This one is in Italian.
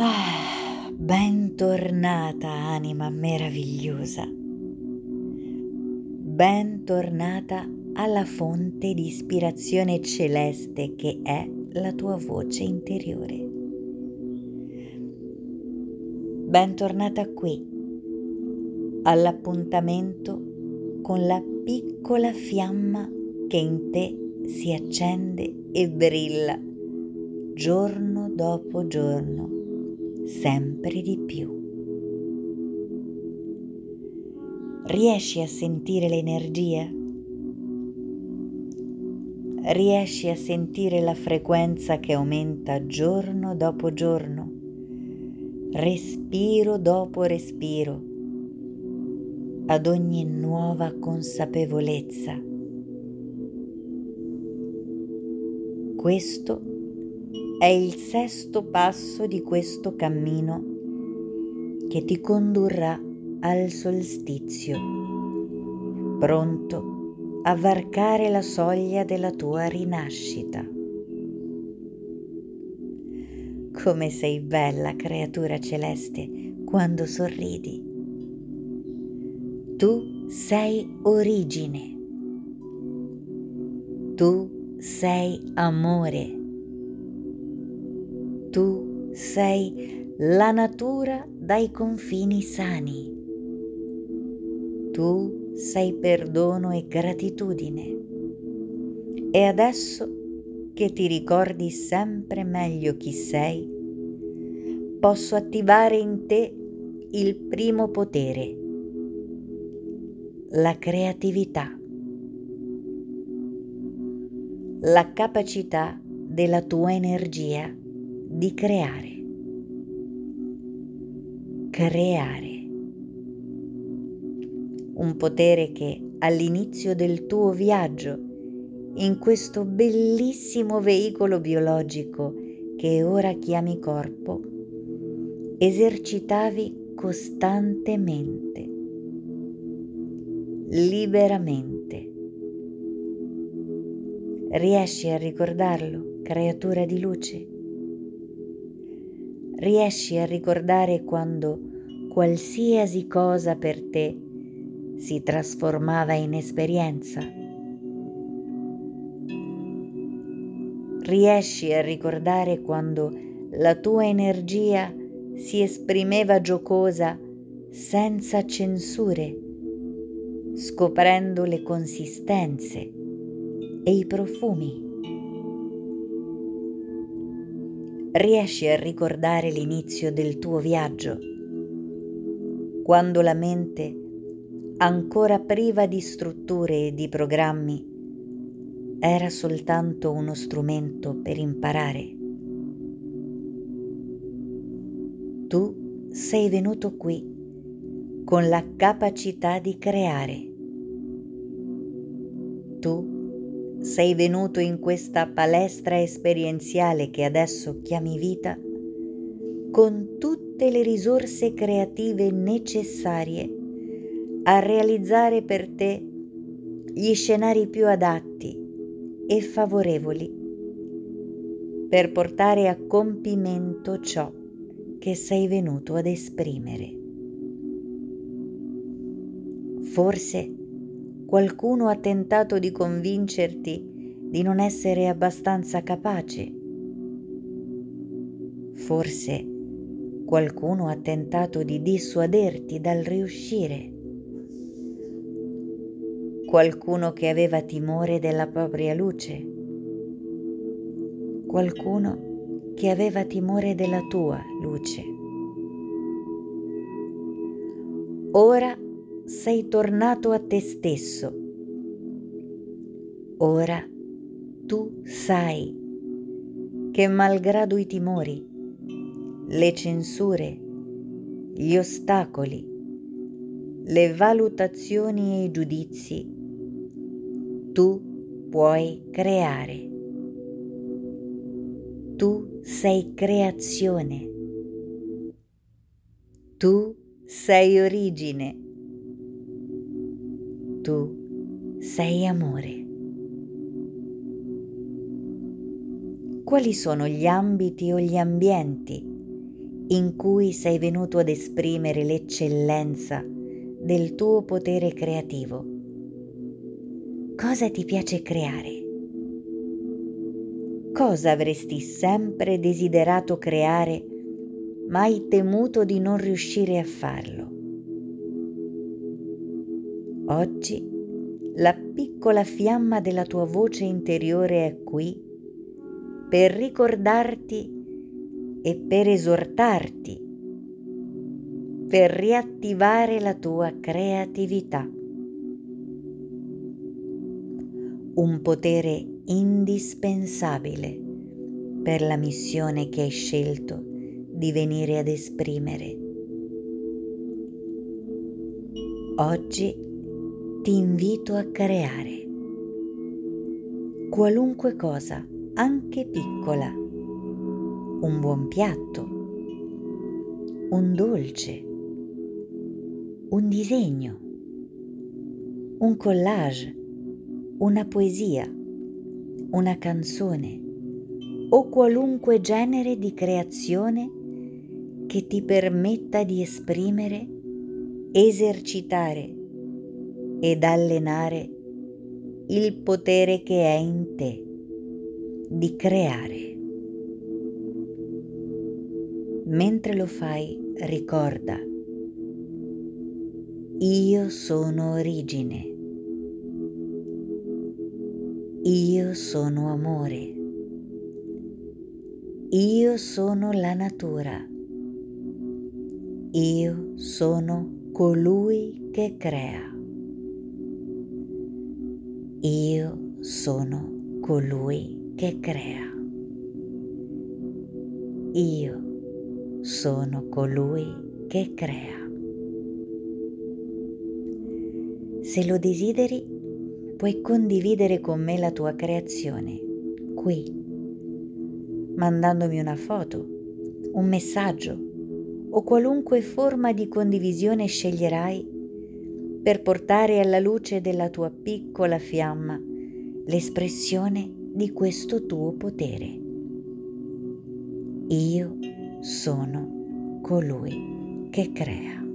Ah, bentornata anima meravigliosa. Bentornata alla fonte di ispirazione celeste che è la tua voce interiore. Bentornata qui, all'appuntamento con la piccola fiamma che in te si accende e brilla giorno dopo giorno, sempre di più. Riesci a sentire l'energia? riesci a sentire la frequenza che aumenta giorno dopo giorno, respiro dopo respiro, ad ogni nuova consapevolezza. Questo è il sesto passo di questo cammino che ti condurrà al solstizio, pronto a varcare la soglia della tua rinascita. Come sei bella, creatura celeste, quando sorridi. Tu sei origine. Tu sei amore. Tu sei la natura dai confini sani. Tu sei perdono e gratitudine. E adesso che ti ricordi sempre meglio chi sei, posso attivare in te il primo potere, la creatività, la capacità della tua energia di creare. Creare un potere che all'inizio del tuo viaggio in questo bellissimo veicolo biologico che ora chiami corpo, esercitavi costantemente, liberamente. Riesci a ricordarlo, creatura di luce? Riesci a ricordare quando qualsiasi cosa per te si trasformava in esperienza. Riesci a ricordare quando la tua energia si esprimeva giocosa senza censure, scoprendo le consistenze e i profumi. Riesci a ricordare l'inizio del tuo viaggio, quando la mente ancora priva di strutture e di programmi, era soltanto uno strumento per imparare. Tu sei venuto qui con la capacità di creare. Tu sei venuto in questa palestra esperienziale che adesso chiami vita con tutte le risorse creative necessarie a realizzare per te gli scenari più adatti e favorevoli per portare a compimento ciò che sei venuto ad esprimere. Forse qualcuno ha tentato di convincerti di non essere abbastanza capace. Forse qualcuno ha tentato di dissuaderti dal riuscire qualcuno che aveva timore della propria luce, qualcuno che aveva timore della tua luce. Ora sei tornato a te stesso. Ora tu sai che malgrado i timori, le censure, gli ostacoli, le valutazioni e i giudizi tu puoi creare. Tu sei creazione. Tu sei origine. Tu sei amore. Quali sono gli ambiti o gli ambienti in cui sei venuto ad esprimere l'eccellenza del tuo potere creativo. Cosa ti piace creare? Cosa avresti sempre desiderato creare, ma hai temuto di non riuscire a farlo? Oggi la piccola fiamma della tua voce interiore è qui per ricordarti e per esortarti, per riattivare la tua creatività. Un potere indispensabile per la missione che hai scelto di venire ad esprimere. Oggi ti invito a creare qualunque cosa, anche piccola, un buon piatto, un dolce, un disegno, un collage, una poesia, una canzone o qualunque genere di creazione che ti permetta di esprimere, esercitare ed allenare il potere che è in te di creare. Mentre lo fai, ricorda, io sono origine, io sono amore, io sono la natura, io sono colui che crea. Io sono colui che crea. Io sono colui che crea. Se lo desideri, puoi condividere con me la tua creazione qui, mandandomi una foto, un messaggio o qualunque forma di condivisione sceglierai per portare alla luce della tua piccola fiamma l'espressione di questo tuo potere. Io sono colui che crea.